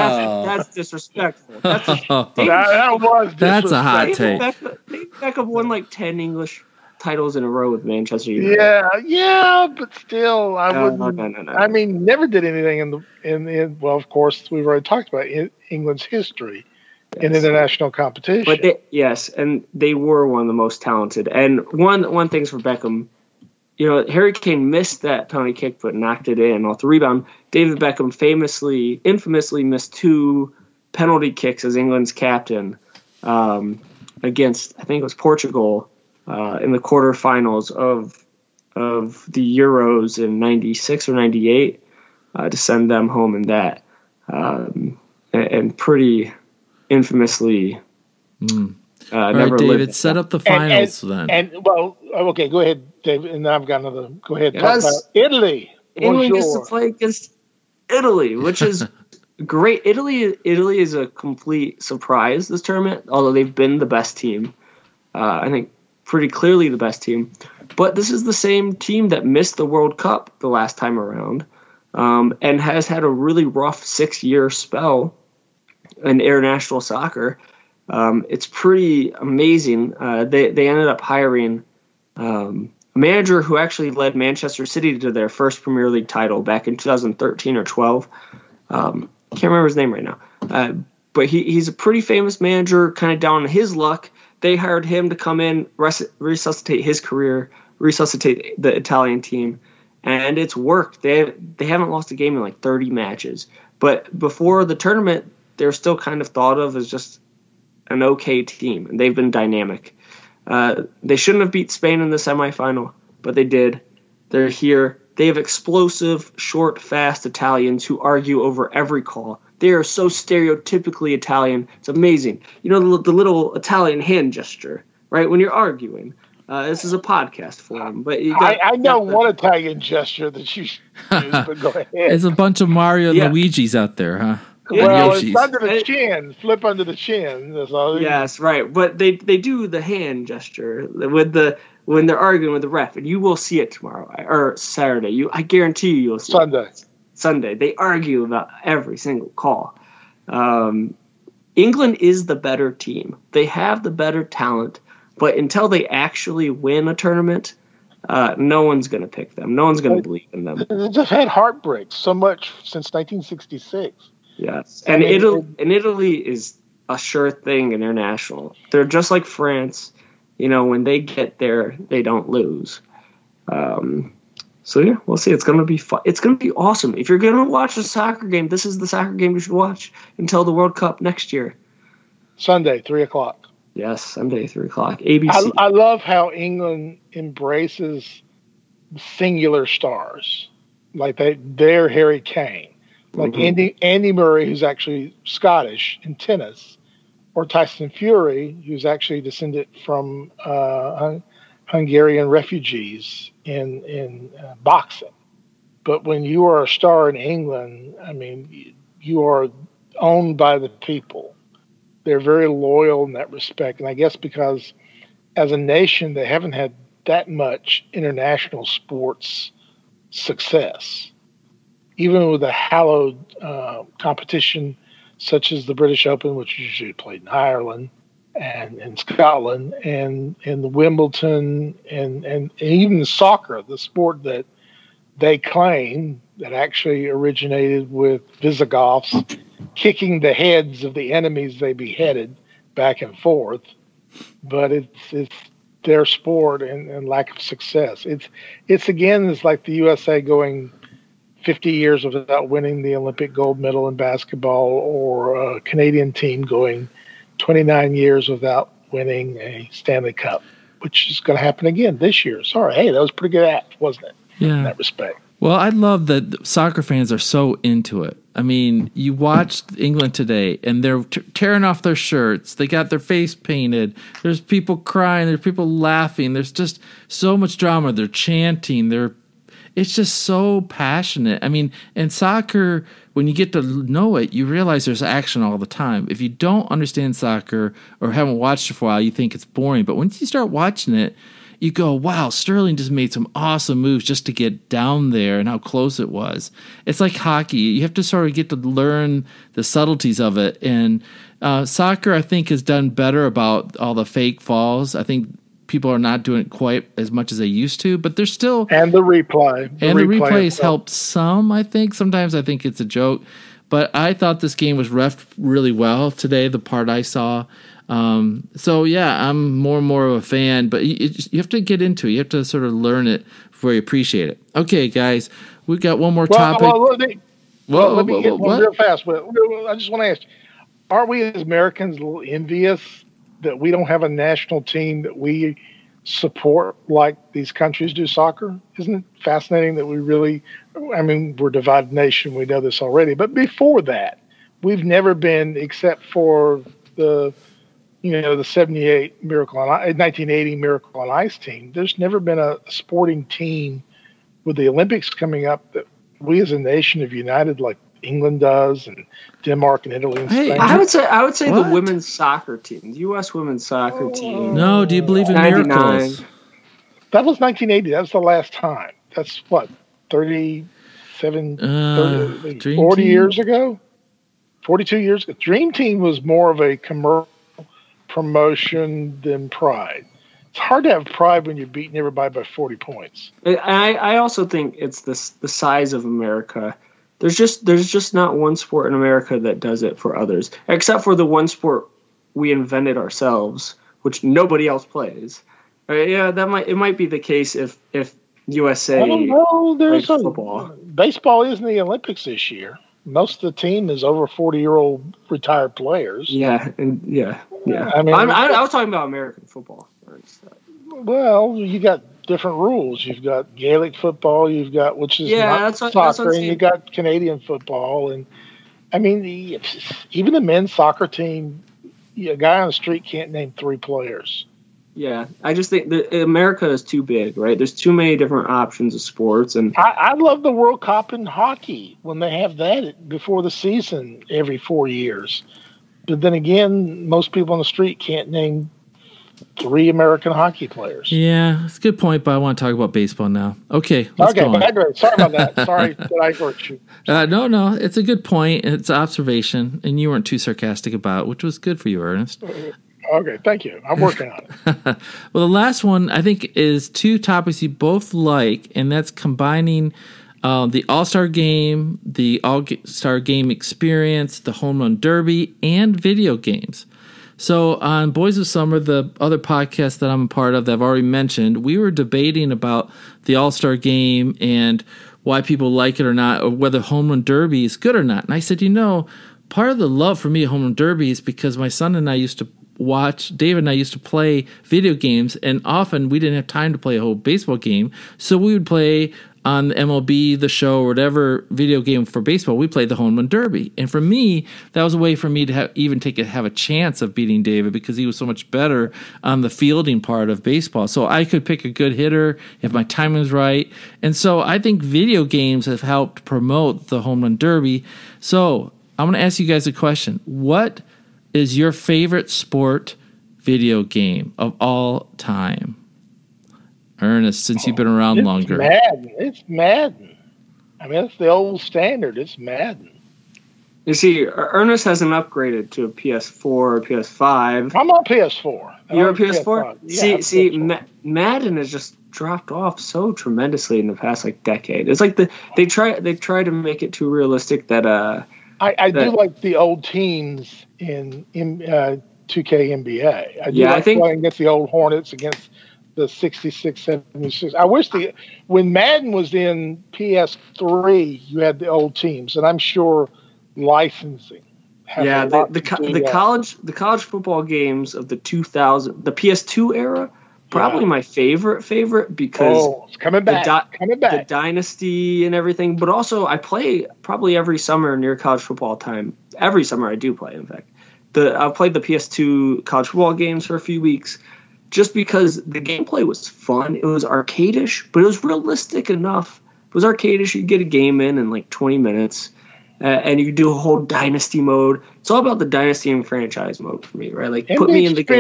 That's, that's disrespectful. That's That, that was That's a hot disrespectful. take. Beckham, David Beckham won like ten English titles in a row with Manchester United. Yeah, yeah, but still, I No, wouldn't. no, no, no, no. I mean, never did anything in the in, in well, of course, we've already talked about in England's history in international competition. But they, yes, and they were one of the most talented. And one one thing's for Beckham, you know, Harry Kane missed that penalty kick but knocked it in off the rebound. David Beckham famously, infamously missed two penalty kicks as England's captain um, against I think it was Portugal uh, in the quarterfinals of of the Euros in '96 or '98 uh, to send them home in that, um, and, and pretty infamously. Mm. Uh, All never right, David, set up the And- and- finals then. and well, okay, go ahead, David, and then I've got another. Go ahead, talk Yes. about Italy. England gets to play against Italy, which is great. Italy, Italy is a complete surprise this tournament. Although they've been the best team, uh, I think pretty clearly the best team. But this is the same team that missed the World Cup the last time around, um, and has had a really rough six-year spell in international soccer. Um, it's pretty amazing. Uh, they they ended up hiring. Um, manager who actually led Manchester City to their first Premier League title back in 2013 or 12. Um, can't remember his name right now, uh, but he, he's a pretty famous manager, kind of down on his luck. They hired him to come in, res- resuscitate his career, resuscitate the Italian team, and it's worked. They they haven't lost a game in like 30 matches, but before the tournament, they're still kind of thought of as just an okay team, and they've been dynamic. Uh, they shouldn't have beat Spain in the semifinal, but they did. They're here. They have explosive, short, fast Italians who argue over every call. They are so stereotypically Italian. It's amazing. You know the, the little Italian hand gesture, right? When you're arguing. Uh, this is a podcast for them, but you got, I, I know got the- one Italian gesture that you use, but go ahead. It's a bunch of Mario Yeah. Luigi's out there, huh? Yeah, well, Yoshis. it's under the chin. Flip under the chin. That's all. Yes, right. But they they do the hand gesture with the when they're arguing with the ref, and you will see it tomorrow or Saturday. You, I guarantee you, you'll see Sunday. It. Sunday. They argue about every single call. Um, England is the better team. They have the better talent, but until they actually win a tournament, uh, no one's going to pick them. No one's going to believe in them. They just had heartbreaks so much since 1966. Yes, and Italy and Italy is a sure thing international. They're just like France. You know, when they get there, they don't lose. Um, so yeah, we'll see. It's gonna be fun. It's gonna be awesome. If you're gonna watch a soccer game, this is the soccer game you should watch until the World Cup next year. Sunday, three o'clock. Yes, Sunday, three o'clock. ABC. I, I love how England embraces singular stars, like they they're Harry Kane, like Mhm. Andy Andy Murray, who's actually Scottish in tennis, or Tyson Fury, who's actually descended from uh, Hun- Hungarian refugees in in uh, boxing. But when you are a star in England, I mean, you are owned by the people. They're very loyal in that respect, and I guess because as a nation they haven't had that much international sports success, even with a hallowed uh, competition such as the British Open, which usually played in Ireland and in Scotland, and and the Wimbledon, and, and and even soccer, the sport that they claim that actually originated with Visigoths kicking the heads of the enemies they beheaded back and forth, but it's it's their sport and, and lack of success. It's it's again it's like the USA going 50 years without winning the Olympic gold medal in basketball, or a Canadian team going 29 years without winning a Stanley Cup, which is going to happen again this year. Sorry, hey, that was pretty good act, wasn't it? Yeah. In that respect. Well, I love that soccer fans are so into it. I mean, you watched England today and they're t- tearing off their shirts. They got their face painted. There's people crying. There's people laughing. There's just so much drama. They're chanting. They're it's just so passionate. I mean, in soccer, when you get to know it, you realize there's action all the time. If you don't understand soccer or haven't watched it for a while, you think it's boring. But once you start watching it, you go, wow, Sterling just made some awesome moves just to get down there and how close it was. It's like hockey. You have to sort of get to learn the subtleties of it. And uh, soccer, I think, has done better about all the fake falls. I think people are not doing it quite as much as they used to, but there's still And the replay. and the replay replays itself. help some, I think. Sometimes I think it's a joke, but I thought this game was ref really well today. The part I saw, um, so yeah, I'm more and more of a fan. But you, you have to get into it. You have to sort of learn it before you appreciate it. Okay, guys, we've got one more Well, topic. well, let me, Whoa, well, let me get one real fast. But I just want to ask: Aren't we as Americans a little envious that we don't have a national team that we support like these countries do soccer? Isn't it fascinating that we really? I mean, we're a divided nation. We know this already. But before that, we've never been, except for the, you know, the '78 Miracle on 1980 Miracle on Ice team. There's never been a sporting team with the Olympics coming up that we as a nation have united like England does and Denmark and Italy and Hey, I would say I would say What? the women's soccer team, the U.S. women's soccer team. no, do you believe in 99. miracles? that was 1980. That was the last time. That's what 37, Uh, 30, 40 Team? years ago. 42 years ago. Dream Team was more of a commercial promotion than Pride. It's hard to have pride when you're beating everybody by 40 points. I, I also think it's the the size of America. There's just there's just not one sport in America that does it for others, except for the one sport we invented ourselves, which nobody else plays. Uh, yeah, that might it might be the case if if USA. I don't know. There's football. baseball isn't the Olympics this year. Most of the team is over 40 year old retired players. Yeah, and yeah, yeah. I mean, I, I was talking about American football. Well, you got different rules. You've got Gaelic football. You've got which is Yeah, not that's what- soccer, that's and you saying. got Canadian football. And I mean, the, even the men's soccer team, a guy on the street can't name three players. Yeah, I just think that America is too big, right? There's too many different options of sports, and I, I love the World Cup in hockey when they have that before the season every four years. But then again, most people on the street can't name three American hockey players. Yeah, it's a good point, but I want to talk about baseball now. Okay, let's okay, digress. Sorry about that. Sorry that I hurt you. Uh, no, no, it's a good point. It's observation, and you weren't too sarcastic about, it, which was good for you, Ernest. Okay, thank you. I'm working on it. well, the last one I think is two topics you both like, and that's combining um, the All Star Game, the All Star Game experience, the Home Run Derby, and video games. So on Boys of Summer, the other podcast that I'm a part of that I've already mentioned, we were debating about the All Star Game and why people like it or not, or whether Home Run Derby is good or not. And I said, you know, part of the love for me at home run derby is because my son and I used to watch David and I used to play video games and often we didn't have time to play a whole baseball game so we would play on the MLB the show or whatever video game for baseball we played the home run derby. And for me that was a way for me to have, even take a, have a chance of beating David because he was so much better on the fielding part of baseball. So I could pick a good hitter if my timing was right. And so I think video games have helped promote the home run derby. So I'm going to ask you guys a question. What is your favorite sport video game of all time? Ernest, since you've been around it's longer. Madden. It's Madden. I mean, it's the old standard. It's Madden. You see, Ernest hasn't upgraded to a PS4 or PS5. I'm on PS4. You're on a PS4. Yeah, see, I'm see, PS4. Ma- Madden has just dropped off so tremendously in the past like decade. It's like the they try they try to make it too realistic that uh I, I do like the old teams in in uh, 2K NBA. I do Yeah, I think- playing against the old Hornets against the 66, 76. I wish the when Madden was in PS3, you had the old teams, and I'm sure licensing. has yeah a the the, to co- do the college the college football games of the 2000 the PS2 era probably Yeah. my favorite favorite because Oh, it's coming the back. di- coming the dynasty and everything but also i play probably every summer near college football time every summer i do play in fact the I've played the ps2 college football games for a few weeks just because the gameplay was fun it was arcadish but it was realistic enough it was arcadish you get a game in in like 20 minutes uh, and you do a whole dynasty mode it's all about the dynasty and franchise mode for me right like and put me in the game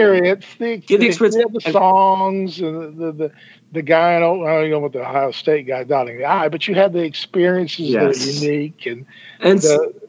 the, Get the experience. the songs, and the, the the guy. I don't, I don't know what the Ohio State guy dotting the I, but you had the experiences that Yes. are unique and and the.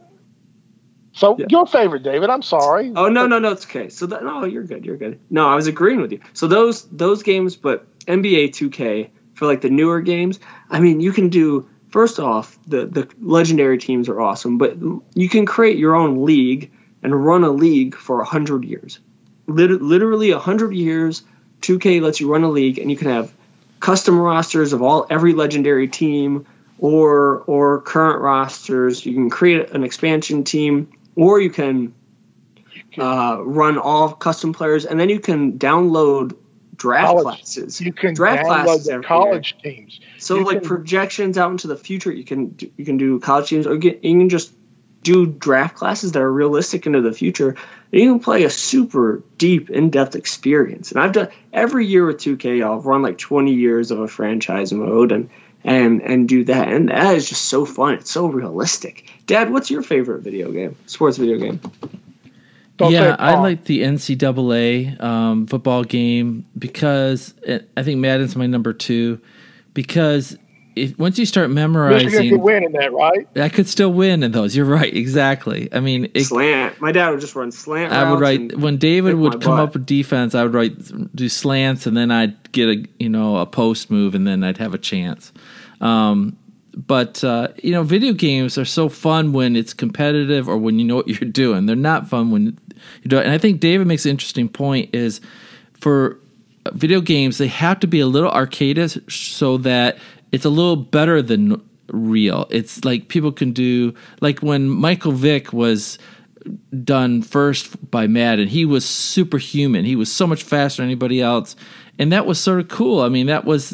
So Yeah. your favorite, David? I'm sorry. Oh no, no, no, it's okay. So that no, you're good, you're good. No, I was agreeing with you. So those those games, but NBA 2K for like the newer games, I mean, you can do first off the the legendary teams are awesome, but you can create your own league and run a league for a hundred years, Lit- literally a hundred years. 2K lets you run a league, and you can have custom rosters of all every legendary team or or current rosters. You can create an expansion team, or you can uh, run all custom players, and then you can download draft College. classes. You can draft download classes college teams. So you like can- projections out into the future, you can do, you can do college teams, or you can, you can just do draft classes that are realistic into the future. And you can play a super deep, in depth experience. And I've done every year with 2K. I'll run like 20 years of a franchise mode and and and do that. And that is just so fun. It's so realistic. Dad, what's your favorite video game? Sports video game? Don't yeah, I like the NCAA um, football game because it, I think Madden's my number two. Because if once you start Michigan memorizing, could win in that, right? I could still win in those. You're right, exactly. I mean, it, slant. My dad would just run slant. I would write when David would come butt. up with defense. I would write do slants, and then I'd get a you know a post move, and then I'd have a chance. Um, but uh, you know, video games are so fun when it's competitive or when you know what you're doing. They're not fun when you do it. And I think David makes an interesting point: is for video games they have to be a little arcadish so that it's a little better than real. It's like people can do like when Michael Vick was done first by Madden. He was superhuman. He was so much faster than anybody else, and that was sort of cool. I mean, that was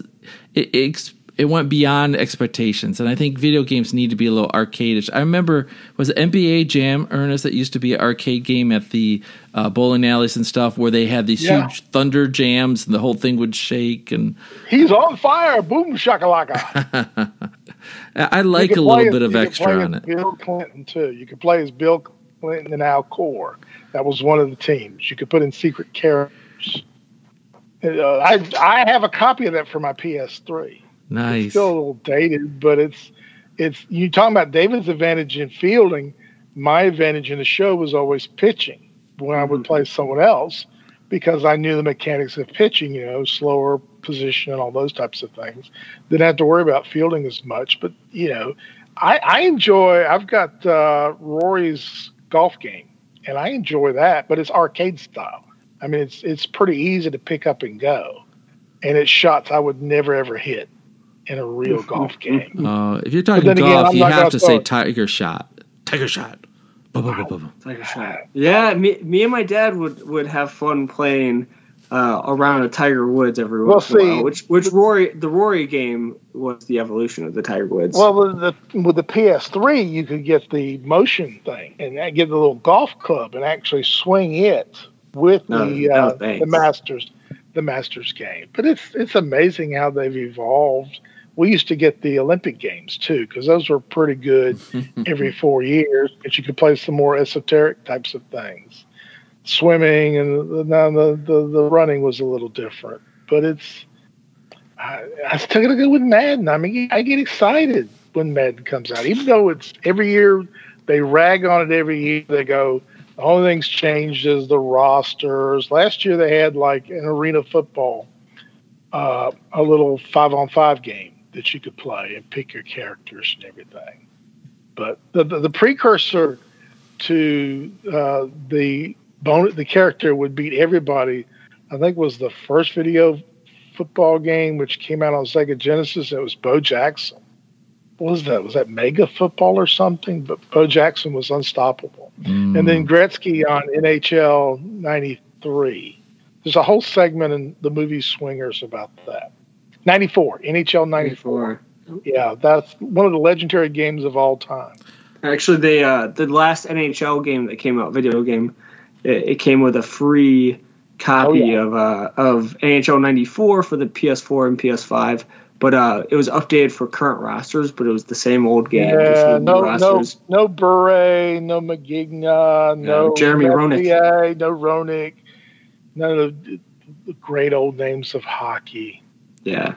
it. It, it went beyond expectations, and I think video games need to be a little arcadish. I remember was it NBA Jam Ernest that used to be an arcade game at the uh, bowling alleys and stuff, where they had these Yeah. huge thunder jams, and the whole thing would shake. And He's on fire. Boom shakalaka. I, like a little bit as- of extra on it. Bill Clinton too. You could play as Bill Clinton and Al Gore. That was one of the teams. You could put in secret characters. Uh, I I have a copy of that for my PS3. Nice. It's still a little dated, but it's it's you talking about David's advantage in fielding. My advantage in the show was always pitching when I would Mhm. play someone else because I knew the mechanics of pitching, you know, slower position and all those types of things. Didn't have to worry about fielding as much. But you know, I, I enjoy. I've got uh, Rory's golf game, and I enjoy that. But it's arcade style. I mean, it's it's pretty easy to pick up and go, and it's shots I would never ever hit in a real golf game. Uh, if you're talking then again, golf, you have gonna say tiger shot. Tiger shot. Tiger shot. Yeah, me, me and my dad would, would have fun playing uh, around a Tiger Woods every Well, once in a see, while. Which which Rory the Rory game was the evolution of the Tiger Woods. Well, with the with the PS3, you could get the motion thing and get the little golf club and actually swing it with No, the no, uh, the Masters the Masters game. But it's it's amazing how they've evolved. We used to get the Olympic games too because those were pretty good every four years. But you could play some more esoteric types of things, swimming and the, now the, the the running was a little different. But it's I, I still gotta go with Madden. I mean, I get excited when Madden comes out, even though it's every year they rag on it every year. They go, the only thing's changed is the rosters. Last year they had like an arena football, uh, a little five on five game that you could play and pick your characters and everything. But the the, the precursor to uh, the bone, the character would beat everybody. I think was the first video football game, which came out on Sega Genesis. It was Bo Jackson. What was that? Was that Mega Football or something? But Bo Jackson was unstoppable. Mm. And then Gretzky on NHL 93. There's a whole segment in the movie Swingers about that. 94, NHL 94. Yeah, that's one of the legendary games of all time. Actually, they uh, the last NHL game that came out, video game, it, it came with a free copy Oh, yeah. of uh, of NHL '94 for the PS4 and PS5. But uh, it was updated for current rosters, but it was the same old game. Yeah, no, no, no Bure, no McGigna, no Jeremy Roenick. Messier, no Roenick, none of the the great old names of hockey. Yeah,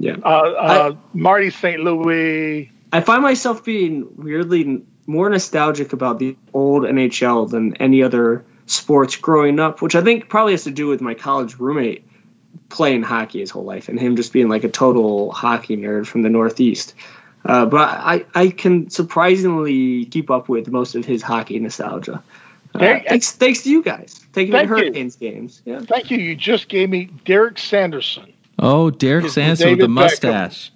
Uh, uh, Marty St. Louis. I find myself being weirdly more nostalgic about the old NHL than any other sports growing up, which I think probably has to do with my college roommate playing hockey his whole life and him just being like a total hockey nerd from the Northeast. Uh, but I, I can surprisingly keep up with most of his hockey nostalgia. Uh, thanks, thanks to you guys taking me to Thank you. Hurricanes games. Yeah. Thank you. You just gave me Derek Sanderson. Oh, Derek It's Sanderson with the David Beckham. mustache.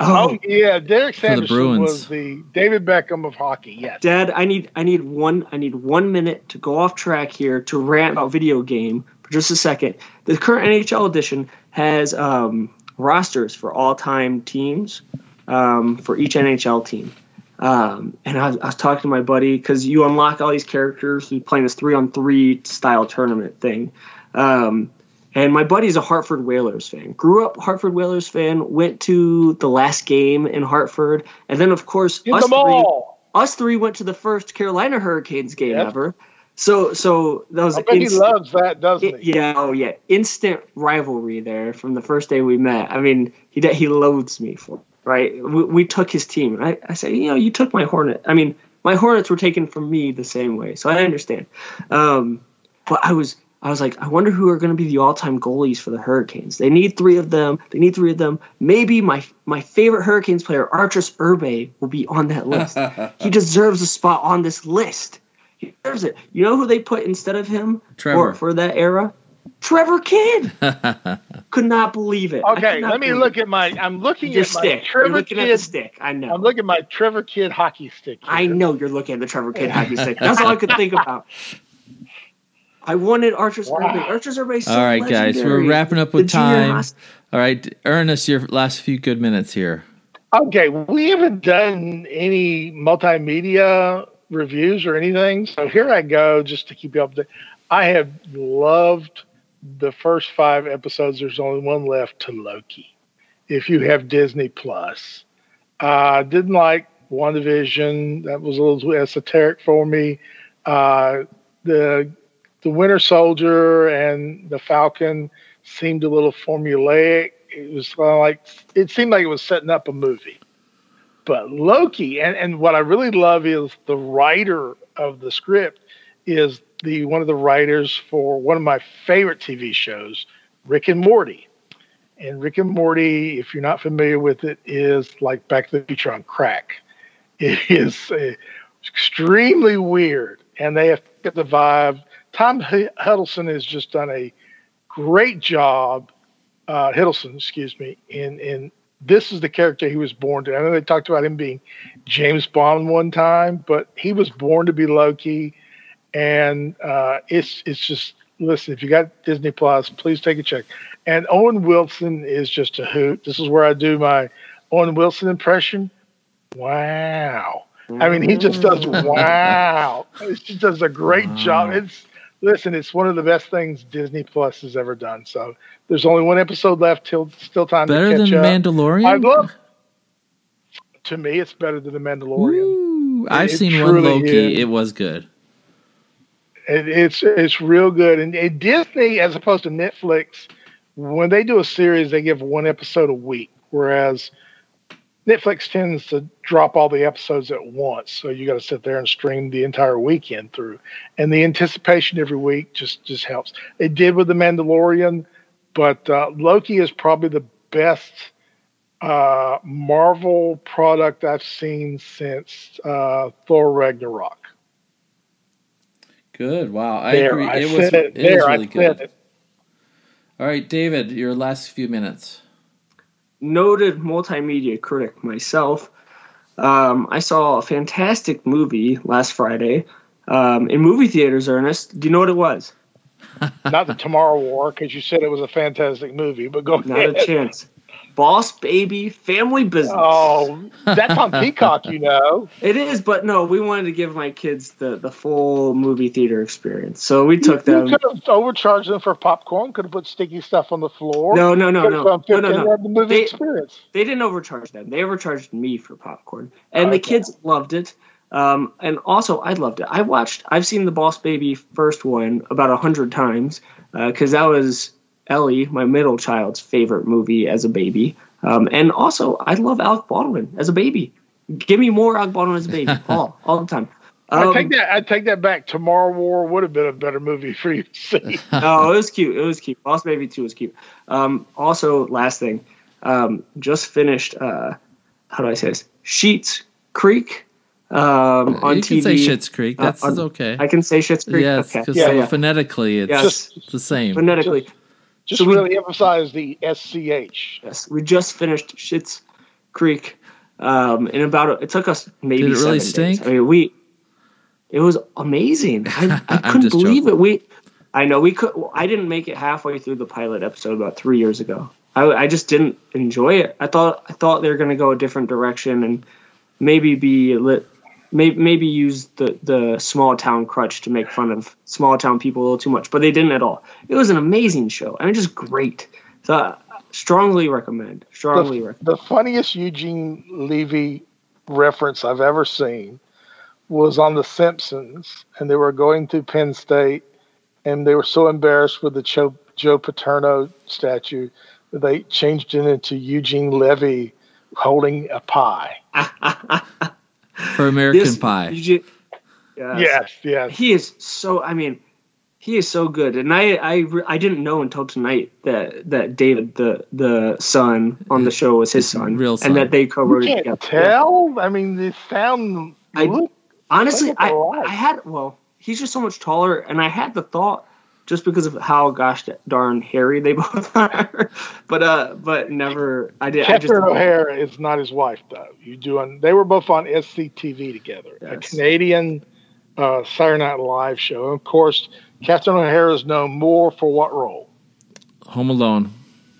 Oh, yeah, Derek the Sanderson Bruins. was the David Beckham of hockey. Yes. Dad, I need I need one I need one minute to go off track here to rant about video game for just a second. The current NHL edition has um, rosters for all time teams um, for each NHL team. Um, and I was, I was talking to my buddy because you unlock all these characters who's playing this three on three style tournament thing. Um, and my buddy's a Hartford Whalers fan. Grew up Hartford Whalers fan. Went to the last game in Hartford, and then of course us three- us three went to the first Carolina Hurricanes game Yep. ever. So so that was I bet he instant- loves that, doesn't he? yeah, oh yeah, instant rivalry there from the first day we met. I mean, he he loathes me for it, right. We, we took his team. I I say, you know, you took my Hornet. I mean, my Hornets were taken from me the same way, so I understand. Um, but I was I was like, I wonder who are going to be the all-time goalies for the Hurricanes. They need three of them. They need three of them. Maybe my my favorite Hurricanes player, Arturs Irbe, will be on that list. he deserves a spot on this list. He deserves it. You know who they put instead of him Trevor. for, for that era? Trevor Kidd. Could not believe it. Okay, let me look it. at my. I'm looking your at my stick. You're Trevor looking at the stick. I know. I'm looking at my Trevor Kidd hockey stick. here. I know you're looking at the Trevor Kidd hockey stick. That's all I could think about. I wanted Arturs Wow. Irbe. Arturs Irbe. is So All right, guys, we're wrapping up with junior time. hos- All right, Ernest, your last few good minutes here. Okay, we haven't done any multimedia reviews or anything, so here I go just to keep you up to. I have loved the first five episodes. There's only one left to Loki. If you have Disney Plus, uh, didn't like WandaVision. That was a little too esoteric for me. Uh, the the Winter Soldier and the Falcon seemed a little formulaic. It was kind of like it seemed like it was setting up a movie. But Loki, and, and what I really love is the writer of the script is the one of the writers for one of my favorite TV shows, Rick and Morty. And Rick and Morty, if you're not familiar with it, is like Back to the Future on crack. It is uh, extremely weird, and they have the vibe. Tom Hiddleston has just done a great job. Uh, Hiddleston, excuse me, in in this is the character he was born to. I know they talked about him being James Bond one time, but he was born to be Loki, and uh, it's it's just listen. If you got Disney Plus, please take a check. And Owen Wilson is just a hoot. This is where I do my Owen Wilson impression. Wow. I mean, he just does wow. He just does a great wow. job. It's listen, it's one of the best things Disney Plus has ever done. So there's only one episode left till still time better to catch than up. Mandalorian. I love. To me, it's better than the Mandalorian. Ooh, I've it, seen it one Loki. Is. It was good. It, it's it's real good, and, and Disney, as opposed to Netflix, when they do a series, they give one episode a week, whereas Netflix tends to drop all the episodes at once, so you got to sit there and stream the entire weekend through. And the anticipation every week just just helps. It did with the Mandalorian, but uh, Loki is probably the best uh, Marvel product I've seen since uh, Thor Ragnarok. Good. Wow. I there, agree. I it was, it. it there, was really good. All right, David, your last few minutes noted multimedia critic myself, um, I saw a fantastic movie last Friday um, in movie theaters. Ernest, do you know what it was? Not the Tomorrow War, because you said it was a fantastic movie. But go ahead. Not ahead. a chance. Boss Baby Family Business. Oh, that's on Peacock, you know. It is, but no, we wanted to give my kids the, the full movie theater experience. So we took you, them. You could have overcharged them for popcorn, could have put sticky stuff on the floor. No, no, no, no. No, no, no. The movie they, experience. They didn't overcharge them. They overcharged me for popcorn. And okay. the kids loved it. Um, and also, I loved it. I watched, I've seen the Boss Baby first one about a hundred times because uh, that was Ellie, my middle child's favorite movie as a baby. Um, and also, I love Alec Baldwin as a baby. Give me more Alec Baldwin as a baby, all all the time. Um, I take that. I take that back. Tomorrow War would have been a better movie for you to see. oh, it was cute. It was cute. Boss Baby Two was cute. Um, also, last thing, um, just finished. Uh, how do I say this? Schitt's Creek um, on you TV. You say Schitt's Creek. Uh, That's uh, okay. I can say Schitt's Creek. Yes, okay. yeah, yeah. phonetically, it's yes. the same. Phonetically, just so really we, emphasize the SCH. Yes, we just finished Schitt's Creek. Um, in about a, it took us maybe Did it really stink? Days. I mean, we it was amazing. I, I couldn't believe joking. it. We I know we could. I didn't make it halfway through the pilot episode about three years ago. I, I just didn't enjoy it. I thought I thought they were going to go a different direction and maybe be a lit, maybe maybe use the the small town crutch to make fun of small town people a little too much, but they didn't at all. It was an amazing show. I mean, just great. So, uh, strongly recommend. Strongly the, recommend. The funniest Eugene Levy reference I've ever seen was on The Simpsons, and they were going to Penn State, and they were so embarrassed with the Joe, Joe Paterno statue that they changed it into Eugene Levy holding a pie. for American this, Pie. You, yes. yes, yes. He is so. I mean, he is so good, and I, I, I didn't know until tonight that that David, the the son on the show, was his son, real son. and that they co-wrote you can't it together. Tell? I mean, they sound. I, honestly, I, I had well, he's just so much taller, and I had the thought just because of how gosh darn hairy they both are. but uh, but never. I did. Catherine O'Hara is not his wife though. You doing? They were both on SCTV together, yes. a Canadian uh, Saturday Night Live show. And of course, Catherine O'Hara is known more for what role? Home Alone.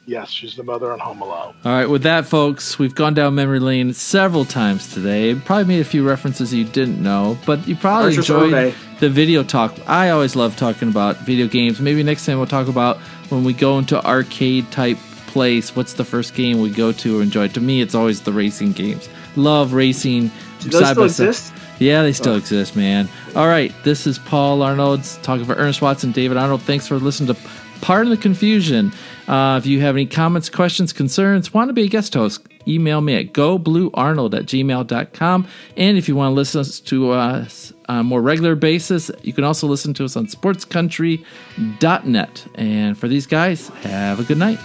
Yes, she's the mother on Home Alone. All right, with that, folks, we've gone down memory lane several times today. Probably made a few references you didn't know, but you probably enjoyed the video talk. I always love talking about video games. Maybe next time we'll talk about when we go into arcade type place. What's the first game we go to or enjoy? To me, it's always the racing games. Love racing. Do those still exist? Yeah, they still oh. exist, man. All right, this is Paul Arnold's talking for Ernest Watson, David Arnold. Thanks for listening to Pardon the Confusion. Uh, if you have any comments, questions, concerns, want to be a guest host, email me at gobluearnold at gmail.com. And if you want to listen to us on a more regular basis, you can also listen to us on sportscountry.net. And for these guys, have a good night.